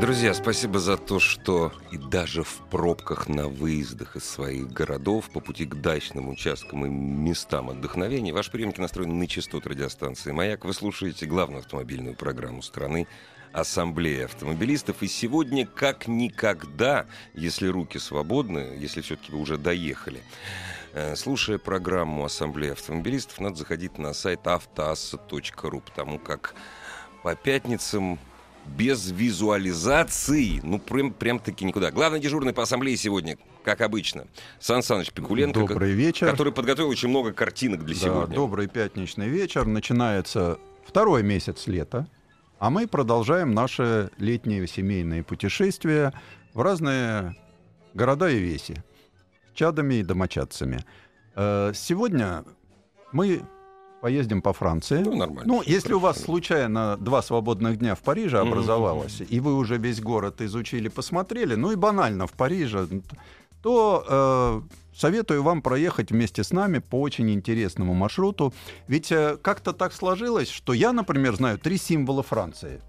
Друзья, спасибо за то, что и даже в пробках на выездах из своих городов по пути к дачным участкам и местам отдохновения ваши приемники настроены на частоту радиостанции «Маяк». Вы слушаете главную автомобильную программу страны Ассамблея автомобилистов. И сегодня, как никогда, если руки свободны, если все-таки вы уже доехали, э, слушая программу Ассамблея автомобилистов, надо заходить на сайт автоасса.ру, потому как по пятницам без визуализации, ну, прям, прям таки никуда. Главный дежурный по ассамблее сегодня, как обычно, Сан Саныч Пикуленко. Добрый вечер. Который подготовил очень много картинок для да, сегодня. Добрый пятничный вечер. Начинается второй месяц лета, а мы продолжаем наши летние семейные путешествия в разные города и веси с чадами и домочадцами. Э, сегодня мы поездим по Франции. Ну, нормально. Ну, если у вас Хорошо. случайно два свободных дня в Париже образовалось, и вы уже весь город изучили, посмотрели, ну и банально в Париже, то э, советую вам проехать вместе с нами по очень интересному маршруту. Ведь э, как-то так сложилось, что я, например, знаю три символа Франции.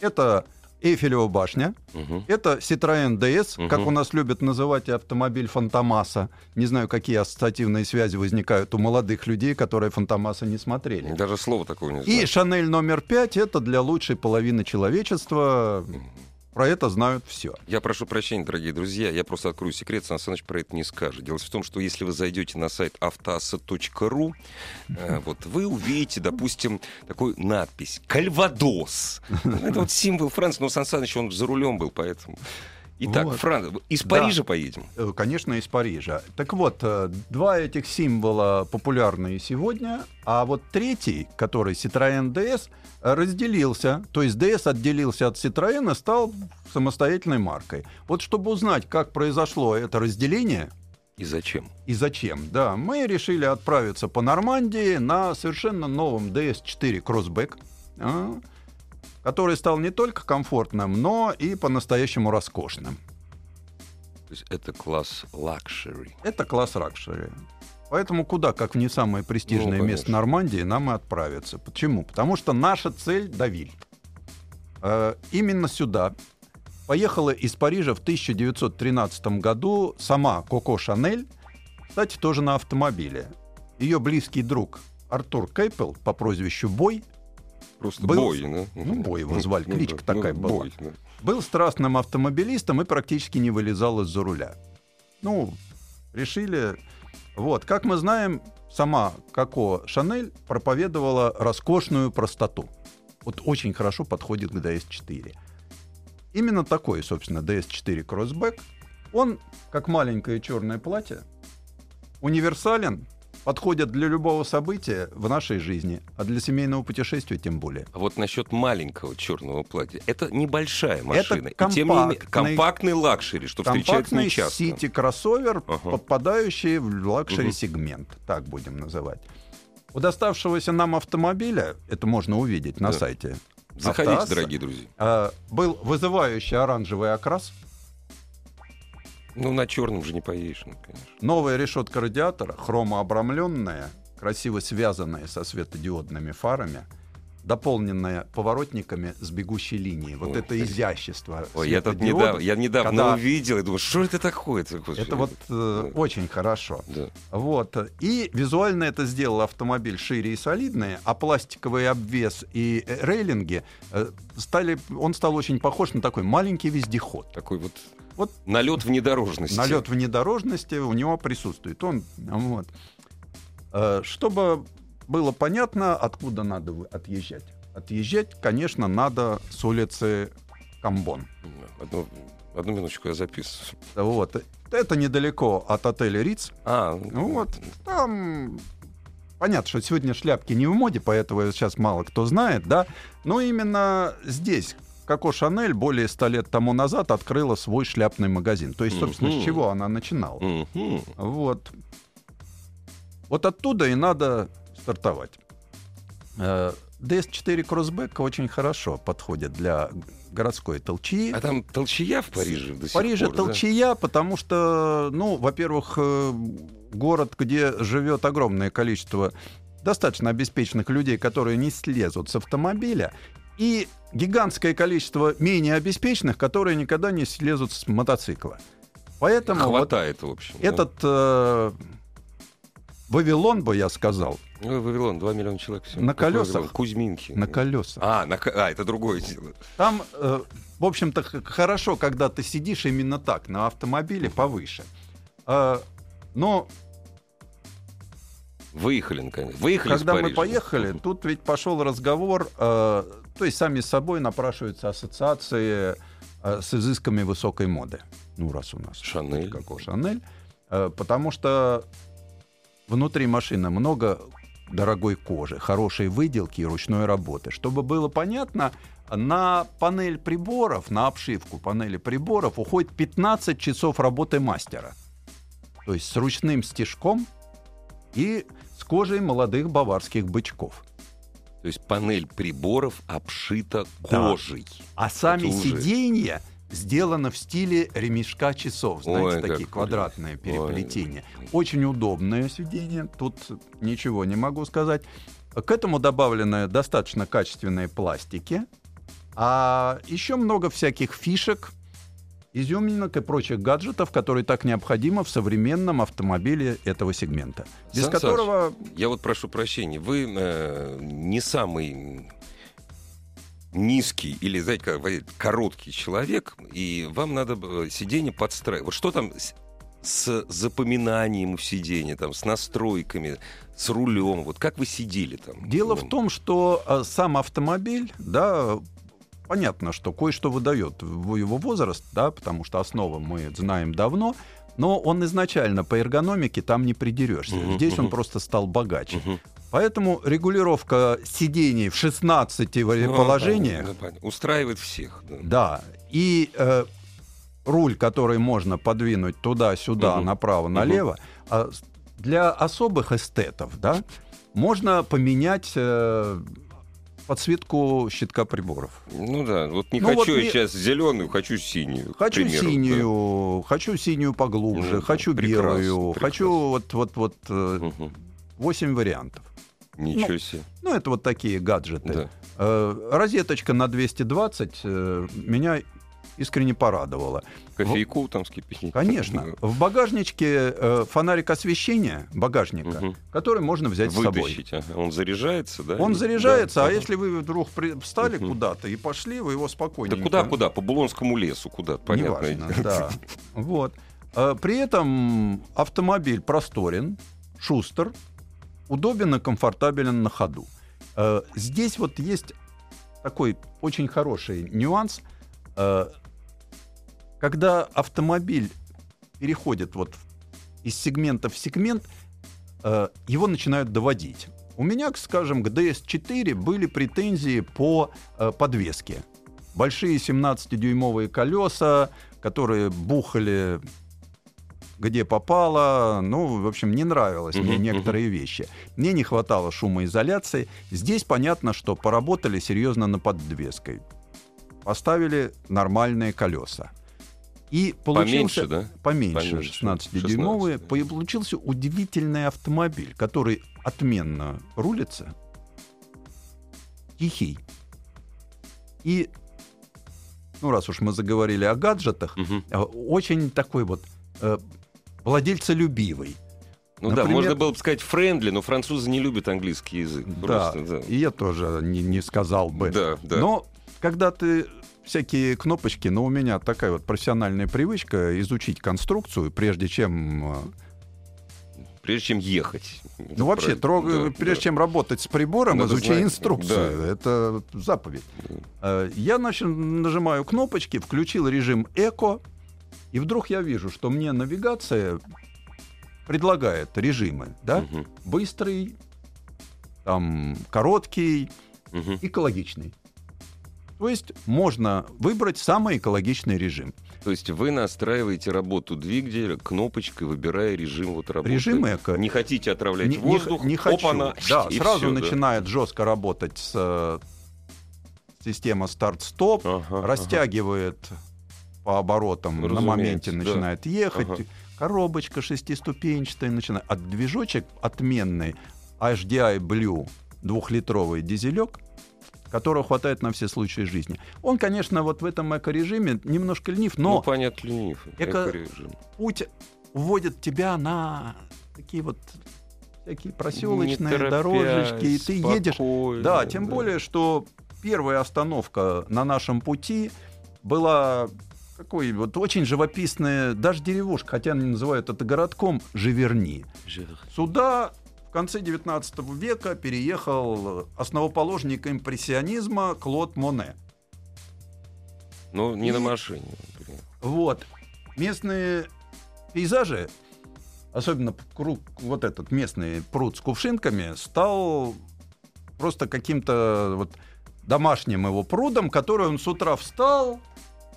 Это Эйфелева башня, Мгм. это Citroën DS, Мгм. как у нас любят называть и автомобиль Фантомаса. Не знаю, какие ассоциативные связи возникают у молодых людей, которые Фантомаса не смотрели. Даже слова такого не И знаю. Шанель номер пять это для лучшей половины человечества. Про это знают все. Я прошу прощения, дорогие друзья, я просто открою секрет, Сан Саныч про это не скажет. Дело в том, что если вы зайдете на сайт автоасса.ру, э, вот вы увидите, допустим, такую надпись «Кальвадос». Это вот символ Франции, но Сан Саныч, он за рулем был, поэтому... Итак, Вот. Франция. Из Да. Парижа поедем. Э, Конечно, из Парижа. Так вот, э, два этих символа популярные сегодня, а вот третий, который Citroën DS, э, разделился, то есть DS отделился от Citroën и стал самостоятельной маркой. Вот чтобы узнать, как произошло это разделение, И зачем? и зачем? Да, мы решили отправиться по Нормандии на совершенно новом DS4 Crossback, а, который стал не только комфортным, но и по-настоящему роскошным. То есть это класс лакшери. Это класс luxury. Поэтому куда, как в не самое престижное Ну, место. Нормандии, нам и отправиться. Почему? Потому что наша цель — Довиль. Э, именно сюда поехала из Парижа в 1913 году сама Коко Шанель, кстати, тоже на автомобиле. Ее близкий друг Артур Кейпел по прозвищу Бой Просто Был- бой, да? ну, Бой его звали, кличка да, такая ну, была. Бой, да. был страстным автомобилистом и практически не вылезал из-за руля. Ну, решили... Вот, как мы знаем, сама Коко Шанель проповедовала роскошную простоту. Вот очень хорошо подходит к DS4. Именно такой, собственно, DS4 Crossback. Он, как маленькое черное платье, универсален, подходит для любого события в нашей жизни, а для семейного путешествия тем более. А вот насчет маленького черного платья. Это небольшая машина. Это и тем не менее, компактный- компактный luxury, что встречается Компактный нечасто. сити-кроссовер, Ага. попадающий в luxury -сегмент, так будем называть. У доставшегося нам автомобиля, это можно увидеть на Да. сайте, Заходите, Автоасса. дорогие друзья. э, был вызывающий оранжевый окрас, Ну, на черном же не поедешь, ну, конечно. новая решетка радиатора, хромообрамленная, красиво связанная со светодиодными фарами, дополненная поворотниками с бегущей линией. Вот Ой, это изящество. Ой, я тут недавно, я недавно когда- увидел и думаю, что это такое? Господи, Это вот э, Да. очень хорошо. Да. Вот. И визуально это сделал автомобиль шире и солидный, а пластиковый обвес и э, рейлинги э, стали... Он стал очень похож на такой маленький вездеход. Такой вот, Вот налет внедорожности. налет внедорожности у него присутствует. Он, вот. Э, Чтобы было понятно, откуда надо отъезжать. Отъезжать, конечно, надо с улицы Камбон. Одну, одну минуточку я записываю. Вот. Это недалеко от отеля Риц. А, Ну вот, там понятно, что сегодня шляпки не в моде, поэтому сейчас мало кто знает, да. Но именно здесь Коко Шанель более ста лет тому назад открыла свой шляпный магазин. То есть, собственно, Мгм. с чего она начинала. Мгм. Вот. Вот оттуда и надо стартовать. Э, DS4 Кроссбэк очень хорошо подходит для городской толчии. А там толчья в Париже до сих Париже пор, да? толчья, потому что, ну, во-первых, э, город, где живет огромное количество достаточно обеспеченных людей, которые не слезут с автомобиля, и гигантское количество менее обеспеченных, которые никогда не слезут с мотоцикла. Поэтому вот Хватает, в общем. да. этот э, Вавилон, бы я сказал, Ну, Вавилон, 2 миллиона человек. всё. На Какой колесах? Вавилон? Кузьминки. на колесах. А, на а, это другое дело. Там, э, в общем-то, хорошо, когда ты сидишь именно так, на автомобиле повыше. Э, но Выехали, наконец. Выехали когда мы поехали, тут ведь пошел разговор, э, то есть сами собой напрашиваются ассоциации э, с изысками высокой моды. Ну, раз у нас Шанель. как Шанель. Э, потому что внутри машины много дорогой кожи, хорошей выделки и ручной работы. Чтобы было понятно, на панель приборов, на обшивку панели приборов уходит 15 часов работы мастера. То есть с ручным стежком и с кожей молодых баварских бычков. То есть панель приборов обшита Да. кожей. А сами уже- сиденья сделаны в стиле ремешка часов. Знаете, Ой, такие квадратные переплетения. Очень удобное сиденье. Тут ничего не могу сказать. К этому добавлены достаточно качественные пластики. А еще много всяких фишек, изюминок и прочих гаджетов, которые так необходимы в современном автомобиле этого сегмента. Без Сан которого Я вот прошу прощения, вы э, не самый низкий или, знаете, как короткий человек, и вам надо э, сиденье подстраивать. Вот что там с, запоминанием в сиденье, там, с настройками, с рулем? Вот как вы сидели там? Дело Ну, в том, что э, сам автомобиль, да, понятно, что кое-что выдает его возраст, да, потому что основу мы знаем давно, но он изначально по эргономике там не придерешься. Мгм, Здесь он мгм. просто стал богаче. мгм. Поэтому регулировка сидений в 16 Ну, положениях, понятно, понятно. Устраивает всех. да. да, и э, руль, который можно подвинуть туда-сюда, Мгм. направо-налево, а с- для особых эстетов, да, можно поменять э, подсветку щитка приборов. Ну да, вот не Ну хочу вот я мне- сейчас зеленую, хочу синюю. Хочу примеру, да. синюю, хочу синюю поглубже, Ну да, хочу прекрасно, белую, прекрасно. хочу вот вот вот. 8 вариантов. Ничего себе. Ну это вот такие гаджеты. Да. Э, розеточка на 220 э, меня искренне порадовала. Кофейку там скипятить. Конечно. В багажничке э, фонарик освещения багажника, Мгм. который можно взять с собой. Вытащить. ага. Он заряжается, да? Он заряжается, да, а ага. если вы вдруг при- встали Мгм. куда-то и пошли, вы его спокойно. Да куда-куда? По Булонскому лесу куда? Понятно. Неважно, да. Вот. Э, При этом автомобиль просторен, шустер, удобен и комфортабелен на ходу. Э, Здесь вот есть такой очень хороший нюанс. Когда автомобиль переходит вот из сегмента в сегмент, э, его начинают доводить. У меня, скажем, к DS4 были претензии по э, подвеске. Большие 17-дюймовые колеса, которые бухали где попало. Ну, в общем, не нравилось мне некоторые вещи. Мне не хватало шумоизоляции. Здесь понятно, что поработали серьезно над подвеской. Поставили нормальные колеса. И получился... Поменьше, да? Поменьше, Поменьше, 16-дюймовые. 16, да. Получился удивительный автомобиль, который отменно рулится, тихий. И, ну, раз уж мы заговорили о гаджетах, э, очень такой вот э, владельцелюбивый. Ну да, Например- можно было бы сказать френдли, но французы не любят английский язык. Да, Просто, да. и я тоже не, не сказал бы. Да, да. Но когда ты всякие кнопочки, но у меня такая вот профессиональная привычка изучить конструкцию, прежде чем э, Прежде чем ехать. Ну, вообще, трог- Да, прежде да. чем работать с прибором, Надо изучи знать. инструкцию. Да. Это заповедь. Да. Э, Я значит, нажимаю кнопочки, включил режим эко, и вдруг я вижу, что мне навигация предлагает режимы, да? Мгм. Быстрый, там, короткий, Мгм. экологичный. То есть можно выбрать самый экологичный режим. То есть вы настраиваете работу двигателя кнопочкой, выбирая режим вот работы. Режим эко. Не хотите отравлять Не, воздух, не, не хочу. опа-на, да, и сразу да. начинает жестко работать с, э, система старт-стоп, Ага, растягивает по оборотам, на Разумеется, моменте да. начинает ехать. Ага. Коробочка шестиступенчатая начинает. А движочек отменный HDI Blue двухлитровый дизелек, которого хватает на все случаи жизни. Он, конечно, вот в этом эко-режиме немножко ленив, Ну, но понятно, ленив. Эко- Эко-режим. путь уводит тебя на такие вот всякие проселочные торопясь, дорожечки, и ты едешь. Да, тем более, что первая остановка на нашем пути была какой вот очень живописная, даже деревушка, хотя они называют это городком, Живерни. Сюда в конце 19 века переехал основоположник импрессионизма Клод Моне. Ну, не И- на машине. Вот. Местные пейзажи, особенно круг, вот этот местный пруд с кувшинками, стал просто каким-то вот домашним его прудом, который он с утра встал,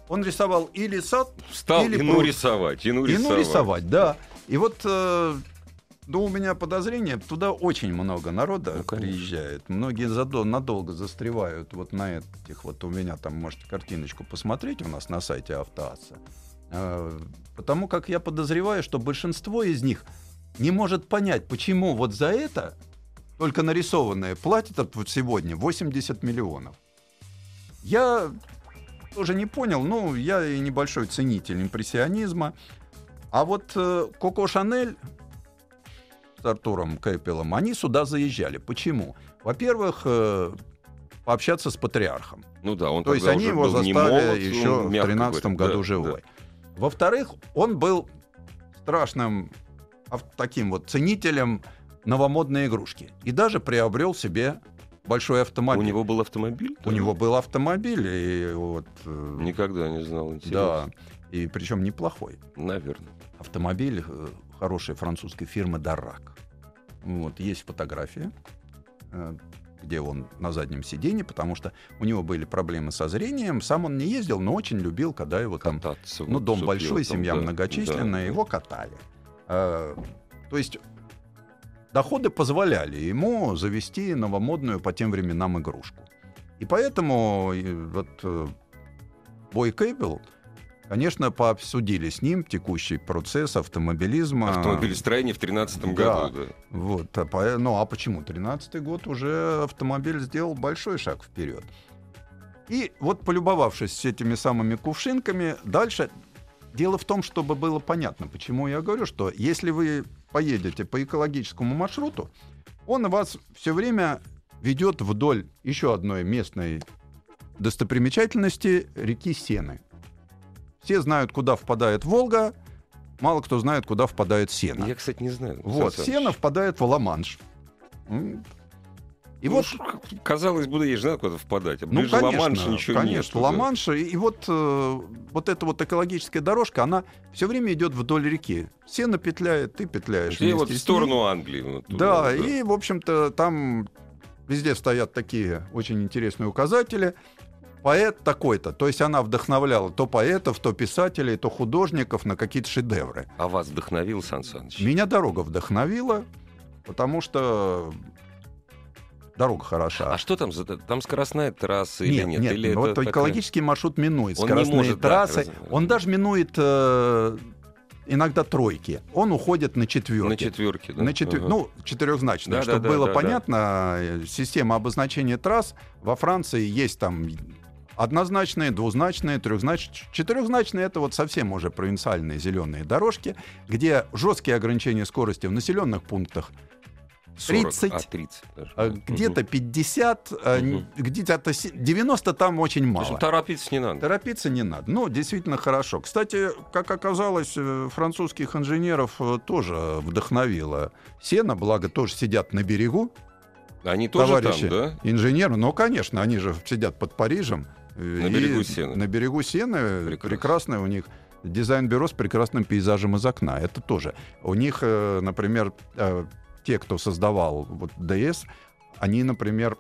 он рисовал или сад, Встал Или и ну пруд. рисовать, и ну и рисовать. ну рисовать, да. И вот э, ну, у меня подозрение, туда очень много народа Ну, конечно. приезжает. Многие задо- надолго застревают вот на этих. Вот у меня там, можете картиночку посмотреть у нас на сайте Автоаса. Э, Потому как я подозреваю, что большинство из них не может понять, почему вот за это только нарисованное платят вот сегодня 80 миллионов. Я тоже не понял, ну, я и небольшой ценитель импрессионизма. А вот э, Коко Шанель с Артуром Кэпелом, они сюда заезжали. Почему? Во-первых, э, пообщаться с патриархом. Ну да, он То есть они его застали молод, еще ну, в мягко 13 говоря, году да, живой. да. Во-вторых, он был страшным таким вот ценителем новомодной игрушки. И даже приобрел себе большой автомобиль. У него был автомобиль? У него был автомобиль, и вот... э, Никогда не знал, да, интересно. и причем неплохой. Наверное. Автомобиль э, хорошей французской фирмы Дарак. Вот, есть фотография, э, где он на заднем сиденье, потому что у него были проблемы со зрением. Сам он не ездил, но очень любил, когда его там... Кататься. Ну, дом большой, там, семья да, многочисленная, да. его катали. Э, То есть доходы позволяли ему завести новомодную по тем временам игрушку. И поэтому вот Бой Кейбл, конечно, пообсудили с ним текущий процесс автомобилизма. Автомобилестроение в 13 Да. году, да. Вот, а ну а почему? 13-й год уже автомобиль сделал большой шаг вперед. И вот полюбовавшись этими самыми кувшинками, дальше дело в том, чтобы было понятно, почему я говорю, что если вы поедете по экологическому маршруту, он вас все время ведет вдоль еще одной местной достопримечательности реки Сены. Все знают, куда впадает Волга, мало кто знает, куда впадает Сена. Я, кстати, не знаю. Вот, Сан Сена впадает в Ла-Манш. И Ну, вот, казалось бы, да, ей же надо куда-то впадать. А ну, ближе Ла-Манша конечно, ничего конечно, нету, да. Ла-Манш, и, вот, э, вот эта вот экологическая дорожка, она все время идет вдоль реки. Сена петляет, ты петляешь. И вот в сторону Англии. вот туда, Да, и, в общем-то, там везде стоят такие очень интересные указатели. Поэт такой-то. То есть она вдохновляла то поэтов, то писателей, то художников на какие-то шедевры. А вас вдохновил Сан Саныч? Меня дорога вдохновила, потому что дорога хороша. А что там за... Там скоростная трасса или нет, нет? нет, Или вот это такая- экологический маршрут минует Он скоростные может, да, трассы. раз- Он даже минует э, иногда тройки. Он уходит на четверки. На четверке, да? На четвер- Ага. Ну, четырехзначно. Да, да, Чтобы да, было да, понятно, э, система обозначения трасс во Франции есть там однозначные, двузначные, трехзначные. Четырехзначные это вот совсем уже провинциальные зеленые дорожки, где жесткие ограничения скорости в населенных пунктах 40, 30, а, 30 даже. а, где-то 50, а, Мгм. где-то се- 90 там очень мало. торопиться не надо. Торопиться не надо. Ну, действительно хорошо. Кстати, как оказалось, э, французских инженеров э, тоже вдохновило сено, благо тоже сидят на берегу. Они тоже товарищи там, да? инженеры, ну, конечно, они же сидят под Парижем. На И берегу Сены. На берегу Сены Прекрасно. прекрасный у них дизайн-бюро с прекрасным пейзажем из окна. Это тоже. У них, э, например, э, те, кто создавал вот ДС, они, например,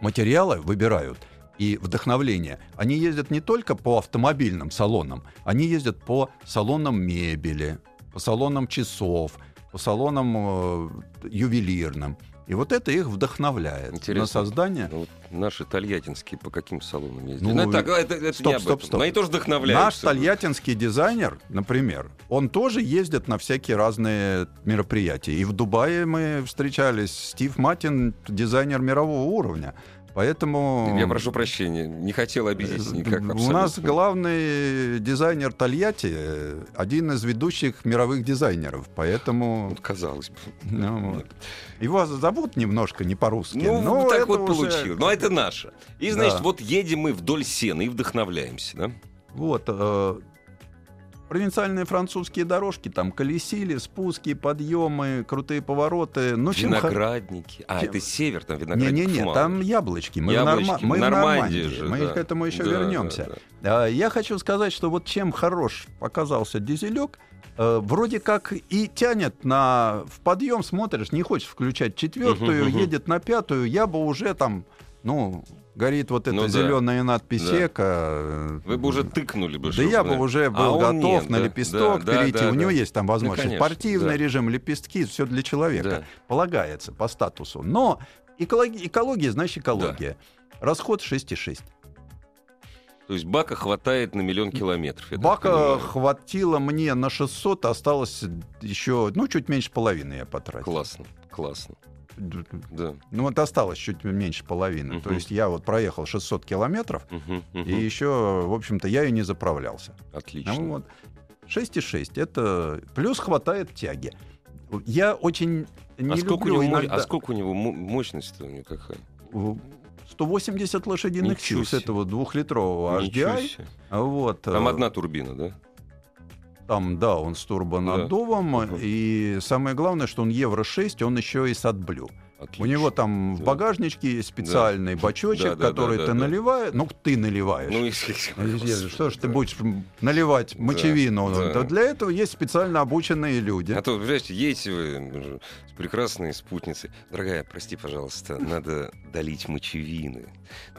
материалы выбирают и вдохновление, они ездят не только по автомобильным салонам, они ездят по салонам мебели, по салонам часов, по салонам э, ювелирным. И вот это их вдохновляет Интересно. на создание. Ну, вот наши тольяттинские по каким салонам ездят? Ну, Ну, так, это, это стоп, не стоп, стоп. Но они тоже Наш вдохновляются. тольяттинский дизайнер, например, он тоже ездит на всякие разные мероприятия. И в Дубае мы встречались. Стив Матин дизайнер мирового уровня. Поэтому... Я прошу прощения, не хотел обидеть никак. У абсолютно. нас главный дизайнер Тольятти, э, один из ведущих мировых дизайнеров, поэтому Вот, казалось бы. ну, вот. его зовут немножко не по-русски. Ну, но так вот уже- получилось. Но это наше. И, значит, Да. вот едем мы вдоль сена и вдохновляемся, да? Вот. э, провинциальные французские дорожки, там колесили, спуски, подъемы, крутые повороты. Ну, чем Виноградники. А, чем- это север, там виноградников Не-не-не, там яблочки. Мы, в, Яблочки, Норма- мы в Нормандии. же, мы да. к этому еще Да, вернемся. да, да. А, Я хочу сказать, что вот чем хорош показался дизелек, э, вроде как и тянет на в подъем, смотришь, не хочешь включать четвертую, едет на пятую, я бы уже там, ну, горит вот эта Ну да. зеленая надпись Да. «Эко». э, Вы бы уже тыкнули бы. Да чтоб, я бы уже был А готов нет, на да, лепесток да, да, перейти. да, У него да. есть там возможность. конечно, Спортивный да. режим, лепестки, все для человека. Да. Полагается по статусу. Но экология, экология значит экология. Расход 6,6. То есть бака хватает на миллион километров. Бака хватило мне на 600, осталось еще, ну, чуть меньше половины я потратил. Классно, классно. Да. Ну, вот осталось чуть меньше половины. То Мгм. есть я вот проехал 600 километров, Мгм, мгм. и еще, в общем-то, я и не заправлялся. Отлично. Ну, вот. 6,6. Это плюс хватает тяги. Я очень не а, сколько у люблю него, мо- иногда... а сколько у него мо- мощность-то у него какая? в- 180 лошадиных Ничего сил с этого двухлитрового Ничего HDI. себе. Вот, Там э, одна турбина, да? Там, да, он с турбонаддувом. Мгм. И самое главное, что он евро 6, он еще и с AdBlue. Отлично. У него там в Да. багажничке есть специальный бачочек, Да, да, который да, ты да, да. наливаешь. Ну, ты наливаешь. Ну, если- Ну, Что ж ты Да. будешь наливать мочевину? да. То для этого есть специально обученные люди. А то, понимаете, едете вы м, с прекрасной спутницей. Дорогая, прости, пожалуйста, надо долить мочевины.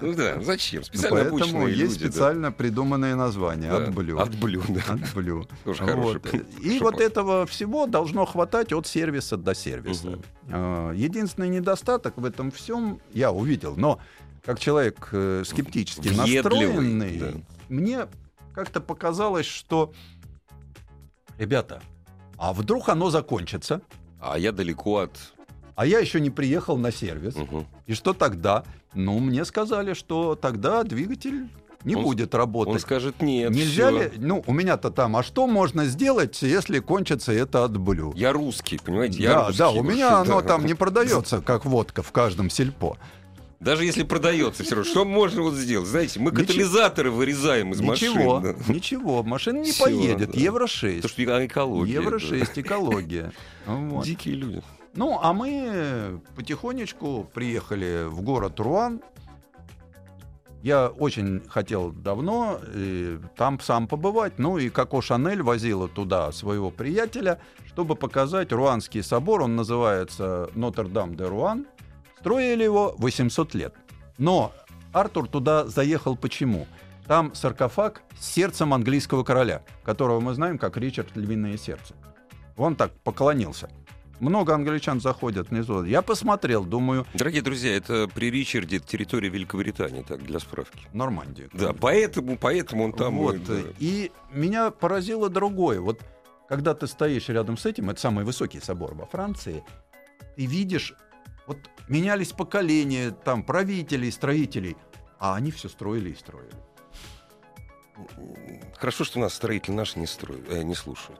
Ну да, зачем? Ну, Специально Поэтому обученные есть люди. да. специально придуманные названия. Да. AdBlue. AdBlue, да. AdBlue. Тоже хороший. Вот. И вот этого всего должно хватать от сервиса до сервиса. А, Единственный недостаток в этом всем я увидел, но как человек э, скептически Въедливый, настроенный, да. мне как-то показалось, что, ребята, а вдруг оно закончится, А я далеко от... а я еще не приехал на сервис, Мгм. и что тогда? Ну, мне сказали, что тогда двигатель не Он- будет работать. Он скажет нет. Нельзя всё. ли, ну, у меня-то там, а что можно сделать, если кончится это от блю? Я русский, понимаете? Я да, русский. да, у меня оно Да. там не продается, как водка в каждом сельпо. Даже если продается, все равно, что можно вот сделать? Знаете, мы Ничего. катализаторы вырезаем из Ничего, машин. да. ничего, машина не Всё, поедет. да. Евро То, 6. что экология. Евро да. 6, экология. Вот. Дикие люди. Ну, а мы потихонечку приехали в город Руан. Я очень хотел давно там сам побывать. Ну и Коко Шанель возила туда своего приятеля, чтобы показать Руанский собор. Он называется Нотр-Дам-де-Руан. Строили его 800 лет. Но Артур туда заехал почему? Там саркофаг с сердцем английского короля, которого мы знаем как Ричард Львиное сердце. Он так поклонился. Много англичан заходят внизу. Я посмотрел, думаю, Дорогие друзья, это при Ричарде территория Великобритании, так, для справки. Нормандию. Да, поэтому, поэтому он там... вот. и, да. И меня поразило другое. Вот когда ты стоишь рядом с этим, это самый высокий собор во Франции, ты видишь, вот менялись поколения там правителей, строителей, а они все строили и строили. Хорошо, что нас строители наши не, строят, э, не слушают.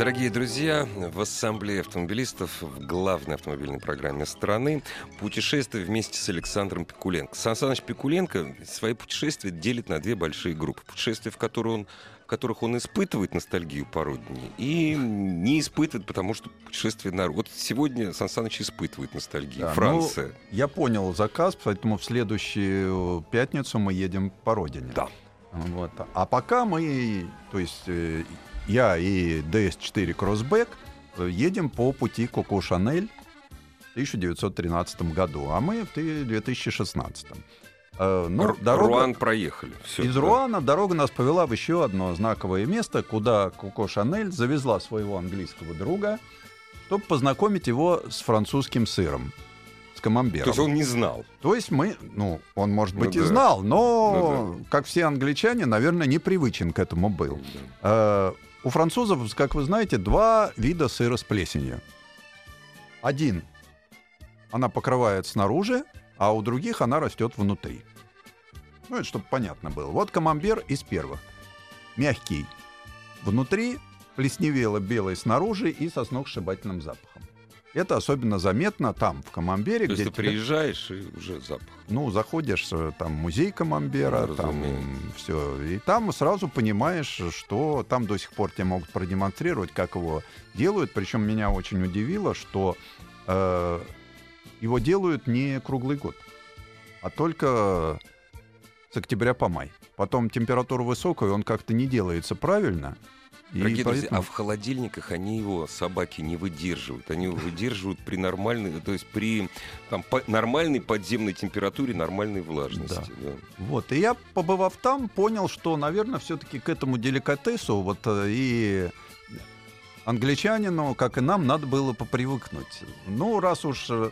Дорогие друзья, в Ассамблее автомобилистов в главной автомобильной программе страны путешествие вместе с Александром Пикуленко. Сан Саныч Пикуленко свои путешествия делит на две большие группы. Путешествия, в которые он которых он испытывает ностальгию по родине и не испытывает, потому что путешествие на... Вот сегодня Сан Саныч испытывает ностальгию. Да, Франция. ну, я понял заказ, поэтому в следующую пятницу мы едем по родине. Да. Вот. А пока мы, то есть э, я и DS4 Crossback едем по пути Коко Шанель в 1913 году, а мы в 2016. Э, Ну, Р- дорога... Руан проехали. Всё, Из да. Руана дорога нас повела в еще одно знаковое место, куда Коко Шанель завезла своего английского друга, чтобы познакомить его с французским сыром, с камамбером. То есть он не знал. То есть мы, ну, он, может Ну быть, и да. знал, но, Ну как все англичане, наверное, непривычен к этому был. Э, у французов, как вы знаете, два вида сыра с плесенью. Один она покрывает снаружи, а у других она растет внутри. Ну, это чтобы понятно было. Вот камамбер из первых. Мягкий внутри, плесневело белый снаружи и со сногсшибательным запахом. Это особенно заметно там, в камамбере, То есть где ты тебя- приезжаешь и уже запах. ну, заходишь, э, там музей Камамбера, Ну, там все. И там сразу понимаешь, что там до сих пор тебе могут продемонстрировать, как его делают. Причем меня очень удивило, что э, его делают не круглый год, а только с октября по май. Потом температура высокая, он как-то не делается правильно. И Дорогие друзья, поэтому- а в холодильниках они его, собаки, не выдерживают. Они его выдерживают при нормальной, то есть при там, по- нормальной подземной температуре, нормальной влажности. да. Вот, и я, побывав там, понял, что, наверное, все-таки к этому деликатесу вот э, и англичанину, как и нам, надо было попривыкнуть. Ну, раз уж э,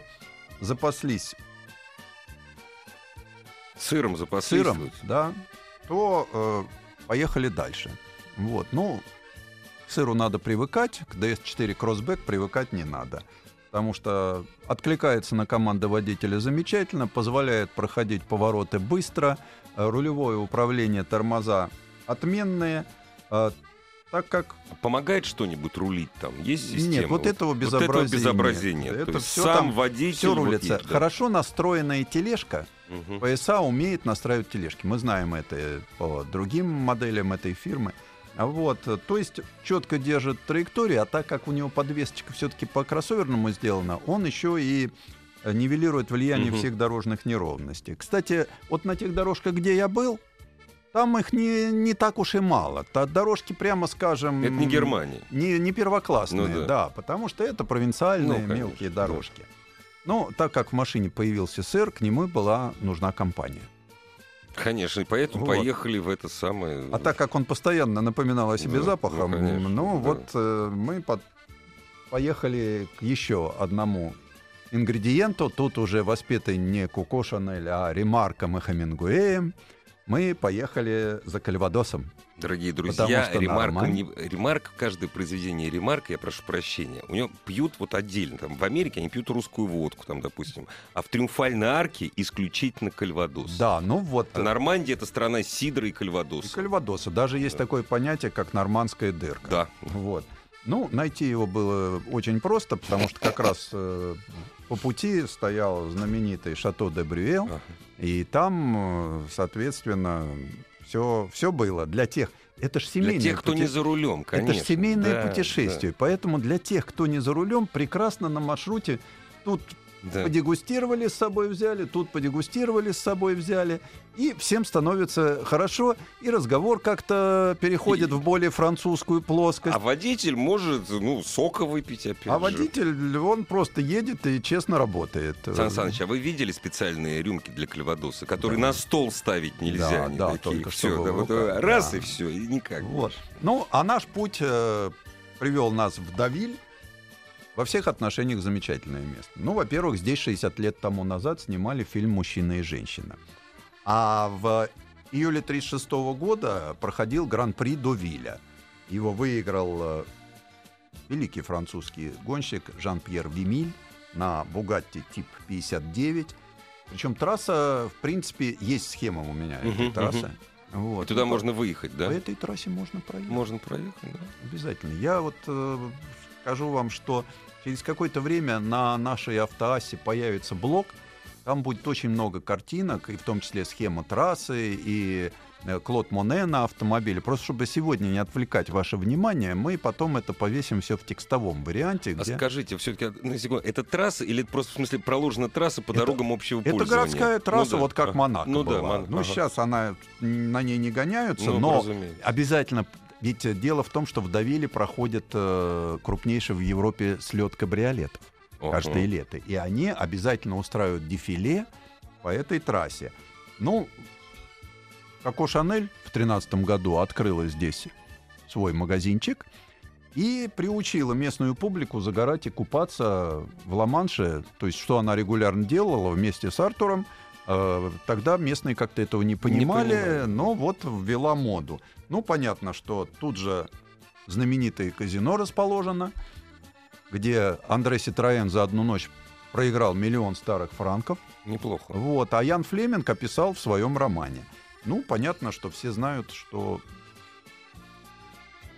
запаслись Сыром запаслись. сыром, да, то э, поехали дальше. Вот, ну, сыру надо привыкать, к DS4 Crossback привыкать не надо. Потому что откликается на команды водителя замечательно, позволяет проходить повороты быстро, э, рулевое управление, тормоза отменные. э, так как Помогает что-нибудь рулить там? Есть система? нет, вот этого Вот безобразия, этого безобразия нет. Это То есть все сам там водитель... все вот рулится. есть, да. Хорошо настроенная тележка Мгм. ПСА умеет настраивать тележки. Мы знаем это по другим моделям этой фирмы. Вот, то есть четко держит траекторию, а так как у него подвесочка все-таки по кроссоверному сделана, он еще и э, нивелирует влияние Мгм. всех дорожных неровностей. Кстати, вот на тех дорожках, где я был, там их не, не так уж и мало. Та дорожки, прямо скажем... Это не Германия. Не, не первоклассные, Ну да. да. потому что это провинциальные Ну, конечно, мелкие да. дорожки. Но так как в машине появился сыр, к нему была нужна компания. Конечно, и поэтому Вот. поехали в это самое... А так как он постоянно напоминал о себе Да, запахом, ну, конечно, ну да. вот э, мы под- поехали к еще одному ингредиенту. Тут уже воспетый не Коко Шанель, а Ремарком и Хемингуэем. Мы поехали за Кальвадосом. Дорогие друзья, нормально. не- ремарка, каждое произведение ремарка, я прошу прощения, у него пьют вот отдельно. Там, в Америке они пьют русскую водку, там, допустим, а в Триумфальной арке исключительно кальвадос. Да, ну вот. А Нормандия — это страна сидра и и кальвадоса. Кальвадоса. Даже есть Да. такое понятие, как нормандская дырка. Да. Вот. Ну, найти его было очень просто, потому что как раз э, по пути стоял знаменитый Шато де Брюэл, Ага. и там, э, соответственно, все, все было для тех. Это же семейное Для тех, кто пути- не за рулем, конечно. Это же семейное Да, путешествие. Поэтому для тех, кто не за рулем, прекрасно на маршруте тут да, подегустировали с собой взяли, тут подегустировали с собой взяли, и всем становится хорошо, и разговор как-то переходит И- в более французскую плоскость. А водитель может, ну, сока выпить опять А же. водитель, он просто едет и честно работает. Сан Саныч, а вы видели специальные рюмки для кальвадоса, которые Да. на стол ставить нельзя? Да, они да, такие. только чтобы да, вот, э, раз да. и все, и никак. Вот. Ну, а наш путь э, привел нас в Давиль. Во всех отношениях замечательное место. Ну, во-первых, здесь 60 лет тому назад снимали фильм «Мужчина и женщина». А в июле 1936 года проходил Гран-при Довиля. Его выиграл э, великий французский гонщик Жан-Пьер Вимиль на Бугатти тип 59. Причем трасса, в принципе, есть схема у меня этой Мгм, трассы. мгм. Вот. И туда Ну, можно выехать, По да? этой трассе можно проехать. Можно проехать, да? Обязательно. Я вот э, скажу вам, что через какое-то время на нашей автоассе появится блок. Там будет очень много картинок, и в том числе схема трассы и э, Клод Моне на автомобиле. Просто чтобы сегодня не отвлекать ваше внимание, мы потом это повесим все в текстовом варианте. А где- скажите, все-таки, на секунду, это трасса или это просто в смысле проложена трасса по Это- дорогам общего Это пользования? городская трасса, Ну да. вот как А, Монако Ну да, была. Мон- Ну, ага. сейчас она на ней не гоняются, Ну, но разумеется. обязательно. Ведь э, дело в том, что в Давиле проходит э, крупнейший в Европе слет кабриолетов Ага. каждое лето. И они обязательно устраивают дефиле по этой трассе. Ну, Коко Шанель в 2013 году открыла здесь свой магазинчик и приучила местную публику загорать и купаться в Ла-Манше. То есть, что она регулярно делала вместе с Артуром. Э, Тогда местные как-то этого не понимали, понимали. но вот ввела моду. Ну, понятно, что тут же знаменитое казино расположено, где Андре Ситроен за одну ночь проиграл миллион старых франков. Неплохо. Вот, а Ян Флеминг описал в своем романе. Ну, понятно, что все знают, что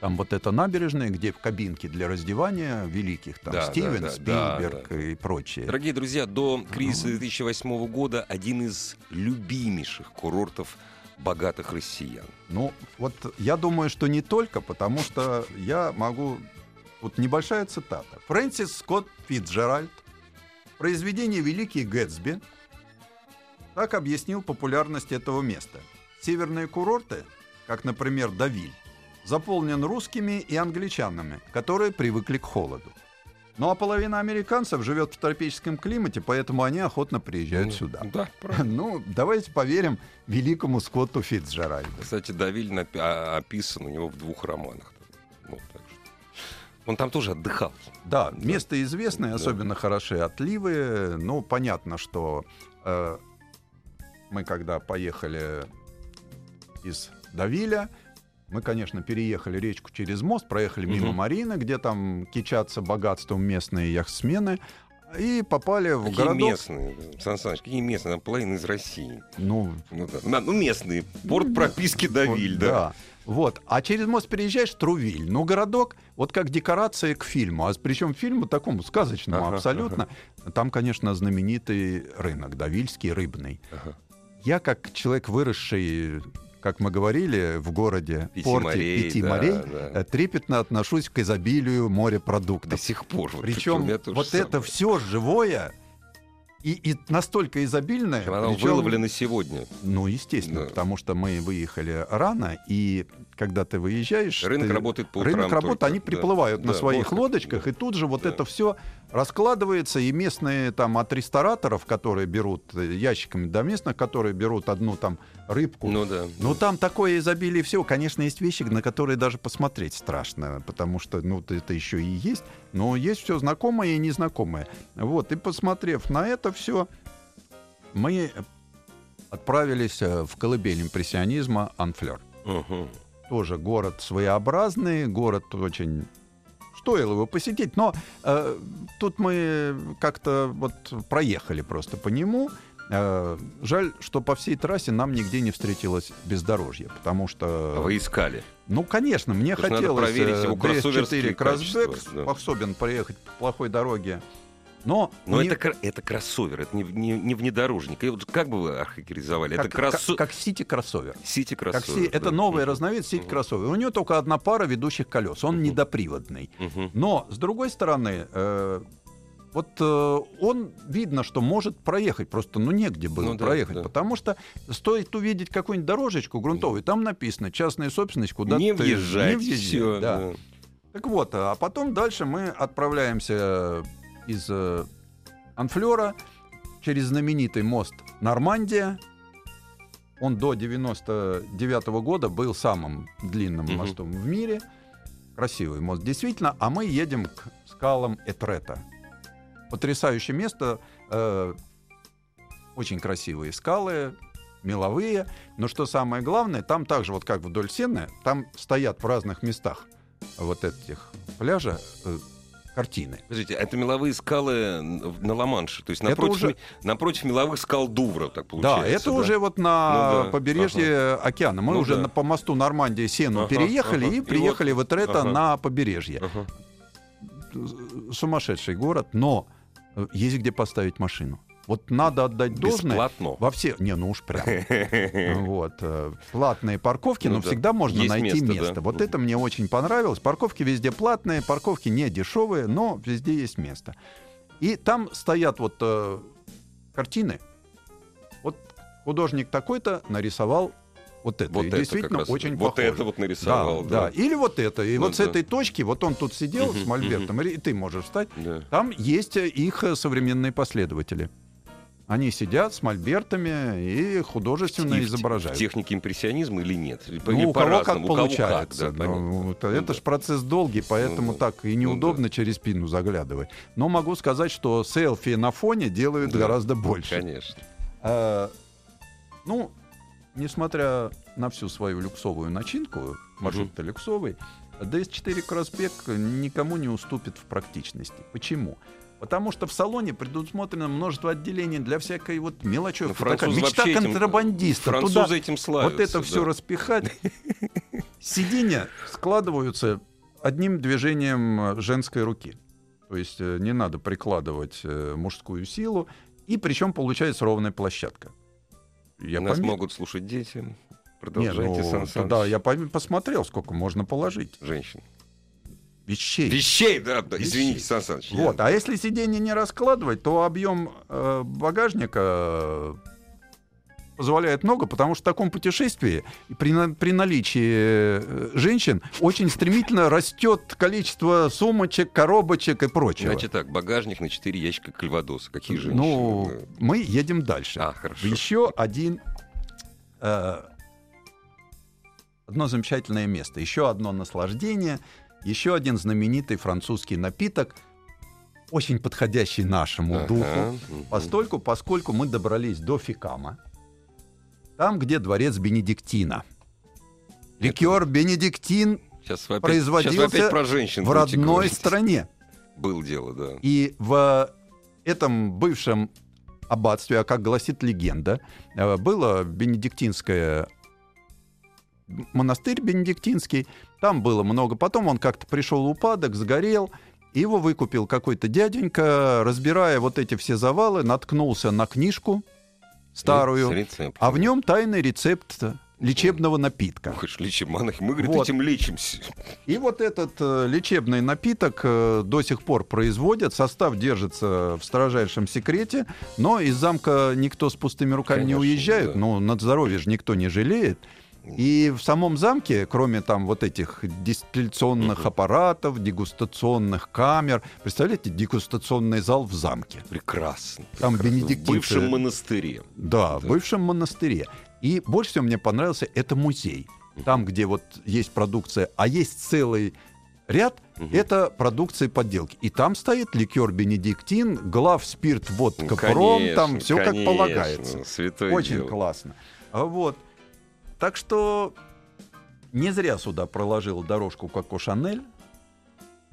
там вот эта набережная, где в кабинке для раздевания великих, там Да, да, Стивен, да, Спилберг да, и прочие. Дорогие друзья, до кризиса 2008 года один из любимейших курортов богатых россиян. Ну, вот я думаю, что не только, потому что я могу... Вот небольшая цитата. Фрэнсис Скотт Фитджеральд в произведении «Великий Гэтсби» так объяснил популярность этого места. Северные курорты, как, например, Давиль, заполнен русскими и англичанами, которые привыкли к холоду. Ну а половина американцев живет в тропическом климате, поэтому они охотно приезжают Ну, сюда. Да, правильно. Ну, давайте поверим великому Скотту Фитджеральду. Кстати, Давиль напи- а- описан у него в двух романах. Ну, так что. Он там тоже отдыхал. Да, место известное, Да. особенно хороши отливы. Ну, понятно, что э, мы когда поехали из Давиля, мы, конечно, переехали речку через мост, проехали мимо Мгм. Марины, где там кичатся богатством местные яхтсмены, и попали в Какие городок. местные, Сан Саныч, какие местные? Половина из России. Ну, Ну, да. На- ну, местные. Порт прописки Давиль, Вот, да. Вот. А через мост переезжаешь Трувиль. Ну, городок, вот как декорация к фильму. А причем фильму такому сказочному Ага, абсолютно. Там, конечно, знаменитый рынок, Давильский рыбный. Ага. Я как человек, выросший, как мы говорили, в городе, Пяти порте морей, пяти да, морей, да. э, трепетно отношусь к изобилию До морепродуктов. сих пор. Вот Причем вот самое. это все живое и, и настолько изобильное. Оно причем- выловлено сегодня. ну, естественно, Да. потому что мы выехали рано, и когда ты выезжаешь... Рынок ты- работает по утрам Рынок работает, они Да, приплывают на да, своих вот как, лодочках, да. и тут же вот Да. это все раскладывается, и местные там от рестораторов, которые берут э, ящиками, до местных, которые берут одну там рыбку. Ну да. Ну, там такое изобилие всего. Конечно, есть вещи, на которые даже посмотреть страшно, потому что, ну, это еще и есть. Но есть все знакомое и незнакомое. Вот, и посмотрев на это все, мы отправились э, в колыбель импрессионизма Анфлер. Мгм. Тоже город своеобразный, город очень... Стоило его посетить, но э, тут мы как-то вот проехали просто по нему. Э, жаль, что по всей трассе нам нигде не встретилось бездорожье, потому что... А Вы искали. Ну, конечно, мне надо хотелось проверить его э, кроссоверские DS4 Кроссбэк качества, да. способен проехать по плохой дороге. Но, Но не- это, кр- это кроссовер, это не, не, не внедорожник. И вот как бы вы охарактеризовали? как, это кроссо... как, как City кроссовер. Сити Как кроссовер. си- это да. новая Мгм. разновидность City Мгм. кроссовер. У него только одна пара ведущих колес. Он недоприводный. Но, с другой стороны, э, вот э, он видно, что может проехать, просто ну негде было Ну да, проехать, да. потому что стоит увидеть какую-нибудь дорожечку грунтовую, там написано частная собственность, куда Не ты въезжать, не въезжай, всё, да. да. Так вот, а потом дальше мы отправляемся из э, Анфлера через знаменитый мост Нормандия. Он до 99 года был самым длинным Мгм. мостом в мире. Красивый мост, действительно. А мы едем к скалам Этрета. Потрясающее место. э, очень красивые скалы, меловые. Но что самое главное, там также, вот как вдоль Сены, там стоят в разных местах вот этих пляжа э, картины. Подождите, это меловые скалы на Ла-Манше, то есть Это напротив, уже- напротив меловых скал Дувра, так получается. Да, это уже вот на Ну да, побережье океана. Мы Ну уже да. на- по мосту Нормандии Сену Ага, переехали ага. и И приехали вот это ага. на побережье. Ага. Сумасшедший город, но э, есть где поставить машину. Вот надо отдать должное. Бесплатно. Во все, не, ну уж прям. Вот. э, Платные парковки, Ну но да. всегда можно найти место, да. Вот это мне очень понравилось. Парковки везде платные, парковки не дешевые, но везде есть место. И там стоят вот э, картины. Вот художник такой-то нарисовал вот это. Вот и это действительно очень Вот похоже. это вот Да, нарисовал, да. да. Или вот это. И Ну вот с да. этой точки, вот он тут сидел Мгм, с Мольбертом, и ты можешь встать. Да. Там есть э, их современные последователи. Они сидят с мольбертами и художественно И изображают. В технике импрессионизма или нет? Или, Ну, или у кого как? У кого получается. как, да, Ну, это Ну это да. ж процесс долгий, поэтому Ну да. так и неудобно через спину заглядывать. Но могу сказать, что селфи на фоне делают Да, гораздо больше. Конечно. А, ну, несмотря на всю свою люксовую начинку, маршрут-то люксовый, DS4 Кроссбек никому не уступит в практичности. Почему? Потому что в салоне предусмотрено множество отделений для всякой вот мелочевки. Ну, Такая мечта вообще этим- контрабандиста. Французы Туда этим славятся. вот это все да. распихать. Сиденья складываются одним движением э, женской руки. То есть э, не надо прикладывать э, мужскую силу. И причем получается ровная площадка. Я Нас поме- могут слушать дети. Не, Продолжайте, ну, Сан Саныч. да, я пом- посмотрел, сколько можно положить. Женщин. Вещей. Вещей, да, да. Извините. Сан Саныч. я- Вот. А если сиденье не раскладывать, то объем э, багажника э, позволяет много, потому что в таком путешествии при, при наличии э, женщин очень стремительно растет количество сумочек, коробочек и прочего. Значит так, багажник на 4 ящика кальвадоса. Какие женщины? ну, мы едем дальше. А, хорошо. Еще один э, одно замечательное место, еще одно наслаждение, еще один знаменитый французский напиток, очень подходящий нашему Ага, духу, мгм. постольку, поскольку мы добрались до Фикама, там, где дворец Бенедиктина. Ликер Бенедиктин Сейчас вы опять, производился сейчас вы опять про женщин в родной говорить. стране. Был дело, да. И в этом бывшем аббатстве, а как гласит легенда, э, было бенедиктинское монастырь бенедиктинский, там было много. Потом он как-то пришел упадок, сгорел, и его выкупил какой-то дяденька, разбирая вот эти все завалы, наткнулся на книжку старую, рецептом. а в нем тайный рецепт лечебного напитка. Ух, лечим, монахи. Мы, говорит, Вот. этим лечимся. И вот этот э, лечебный напиток э, до сих пор производят. Состав держится в строжайшем секрете. Но из замка никто с пустыми руками не Конечно, уезжает. да. Ну, на здоровье же никто не жалеет. И в самом замке, кроме там вот этих дистилляционных аппаратов, дегустационных камер, представляете, дегустационный зал в замке. Прекрасно. Там прекрасно. В бенедиктинцы- бывшем монастыре. Да, в Да. бывшем монастыре. И больше всего мне понравился это музей. Там, где вот есть продукция, а есть целый ряд, Мгм. это продукция подделки. И там стоит ликер Бенедиктин, глав спирт, водка, Ну, пром, там конечно, все как конечно, полагается. Святое Очень дело. классно. А Вот. Так что не зря сюда проложил дорожку Коко Шанель.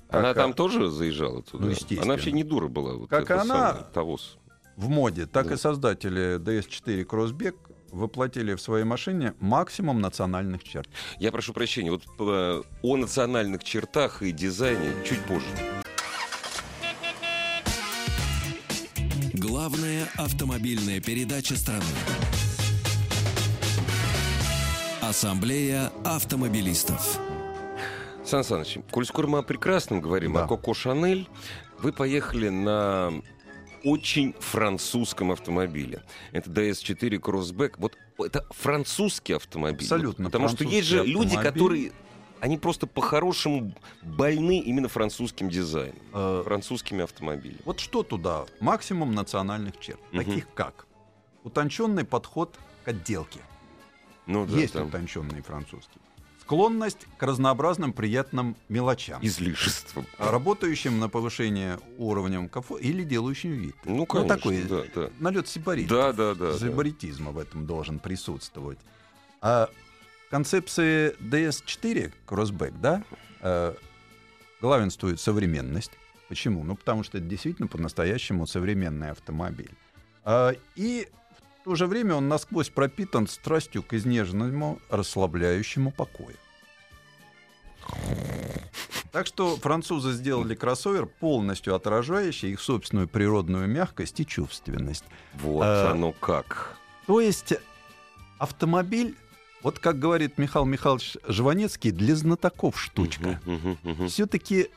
Она Как, там тоже заезжала туда? Ну, естественно. Она вообще не дура была. Вот Как она- самое, Тавос. в моде, так Да. и создатели DS4 Кроссбек воплотили в своей машине максимум национальных черт. Я прошу прощения, вот э, о национальных чертах и дизайне чуть позже. Главная автомобильная передача страны. Ассамблея автомобилистов. Сан Саныч, коль скоро мы о прекрасном говорим, Да. о Коко Шанель, вы поехали на очень французском автомобиле. Это DS4 Crossback. Вот это французский автомобиль. Абсолютно Потому что есть же французский люди, автомобиль. которые... Они просто по-хорошему больны именно французским дизайном, Э, французскими автомобилями. Вот что туда? Максимум национальных черт, Мгм. таких как утонченный подход к отделке. Ну да, Есть там утонченный французский. Склонность к разнообразным приятным мелочам, излишество. работающим на повышение уровня комфорта или делающим вид. Ну, конечно, такой да, да. налет сибарит. Да, да, да. да. Забаритизма в этом должен присутствовать. А концепции DS4 Crossback, да, э, главенствует современность. Почему? Ну, потому что это действительно по-настоящему современный автомобиль. А, и то же время он насквозь пропитан страстью к изнеженному, расслабляющему покою. Так что французы сделали кроссовер, полностью отражающий их собственную природную мягкость и чувственность. Вот А, оно как. То есть автомобиль, вот как говорит Михаил Михайлович Жванецкий, для знатоков штучка. Все-таки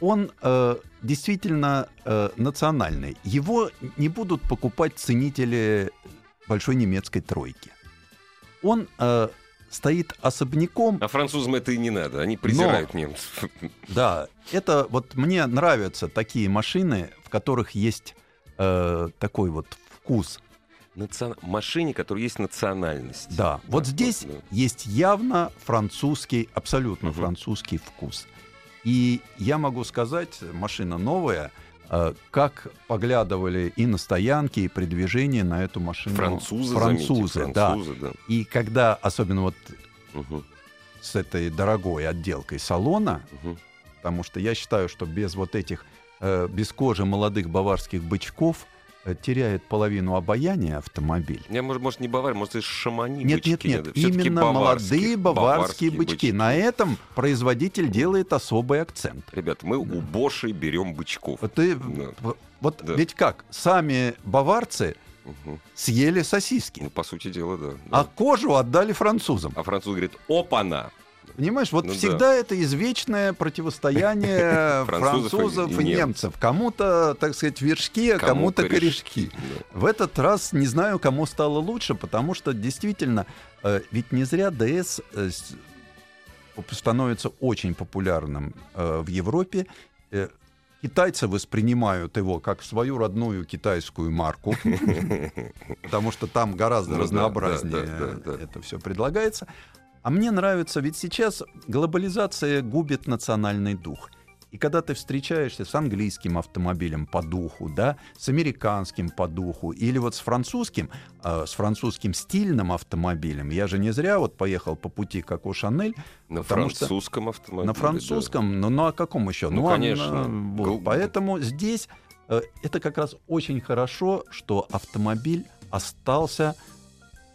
он э, действительно э, национальный. Его не будут покупать ценители большой немецкой тройки. Он э, стоит особняком. А французам это и не надо, они презирают немцев. Да, это вот мне нравятся такие машины, в которых есть э, такой вот вкус. Национ- Машине, которой есть национальность. Да, вот Да, здесь да. есть явно французский, абсолютно Мгм. французский вкус. И я могу сказать, машина новая, как поглядывали и на стоянке, и при движении на эту машину Французы, французы, заметьте, да. французы, да. И когда, особенно вот Мгм, с этой дорогой отделкой салона, мгм. потому что я считаю, что без вот этих, э, без кожи молодых баварских бычков э, теряет половину обаяния автомобиль. Я, может, может, не баварь, может, из шамани Нет, бычки нет, нет, именно баварские, молодые баварские бычки. На этом производитель делает особый акцент. Ребята, мы у Боши берем бычков. Ты- Да. вот Да. ведь как, сами баварцы Мгм. съели сосиски, Ну, по сути дела, да. а да. кожу отдали французам. А француз говорит, опа-на! Понимаешь, вот Ну да. всегда это извечное противостояние Французов и- французов и и немцев. Кому-то, так сказать, вершки, а Кому кому-то корешки. Да. В этот раз не знаю, кому стало лучше, потому что действительно, э, ведь не зря ДС э, становится очень популярным э, в Европе. Э, Китайцы воспринимают его как свою родную китайскую марку, потому что там гораздо Ну да, разнообразнее да, да, да, да. это все предлагается. А мне нравится, ведь сейчас глобализация губит национальный дух. И когда ты встречаешься с английским автомобилем по духу, да, с американским по духу, или вот с французским, э, с французским стильным автомобилем, я же не зря вот поехал по пути Коко Шанель, На Потому что- французском автомобиле. на да. французском, ну, ну а каком еще? Ну, а, конечно. на- вот. Поэтому здесь э, это как раз очень хорошо, что автомобиль остался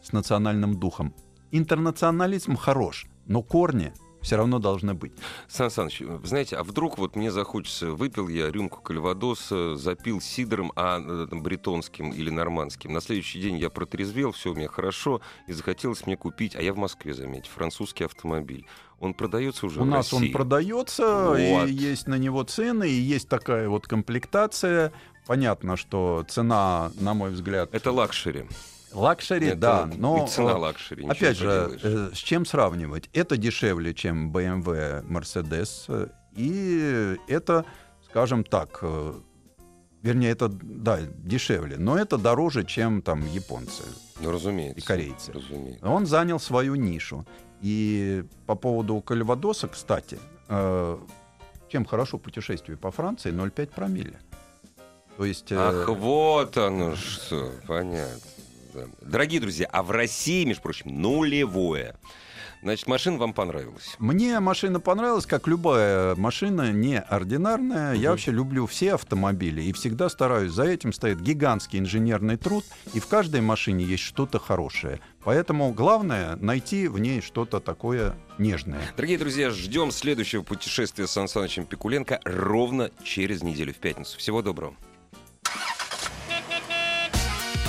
с национальным духом. Интернационализм хорош, но корни все равно должны быть. Сан Саныч, знаете, а вдруг вот мне захочется, выпил я рюмку кальвадоса, запил сидром, а э, там, бретонским или нормандским. На следующий день я протрезвел, все у меня хорошо, и захотелось мне купить, а я в Москве, заметьте, французский автомобиль. Он продается уже У в нас он России? продается, Вот. и есть на него цены, и есть такая вот комплектация. Понятно, что цена, на мой взгляд, Это luxury. Luxury, Это да, но и цена э, luxury. Опять же, поделаешь. э, с чем сравнивать? Это дешевле, чем BMW, Mercedes, э, и это, скажем так, э, вернее, это, да, дешевле, но это дороже, чем там японцы. ну, разумеется. и корейцы. Разумеется. Он занял свою нишу. И по поводу Кальвадоса, кстати, э, чем хорошо путешествие по Франции, 0,5 промилле. То есть... э, Ах, вот оно что, понятно. Дорогие друзья, а в России, между прочим, нулевое. Значит, машина вам понравилась. Мне машина понравилась, как любая машина, неординарная. Я Мгм. вообще люблю все автомобили и всегда стараюсь. За этим стоит гигантский инженерный труд, и в каждой машине есть что-то хорошее. Поэтому главное найти в ней что-то такое нежное. Дорогие друзья, ждем следующего путешествия с Сан Санычем Пикуленко ровно через неделю в пятницу. Всего доброго.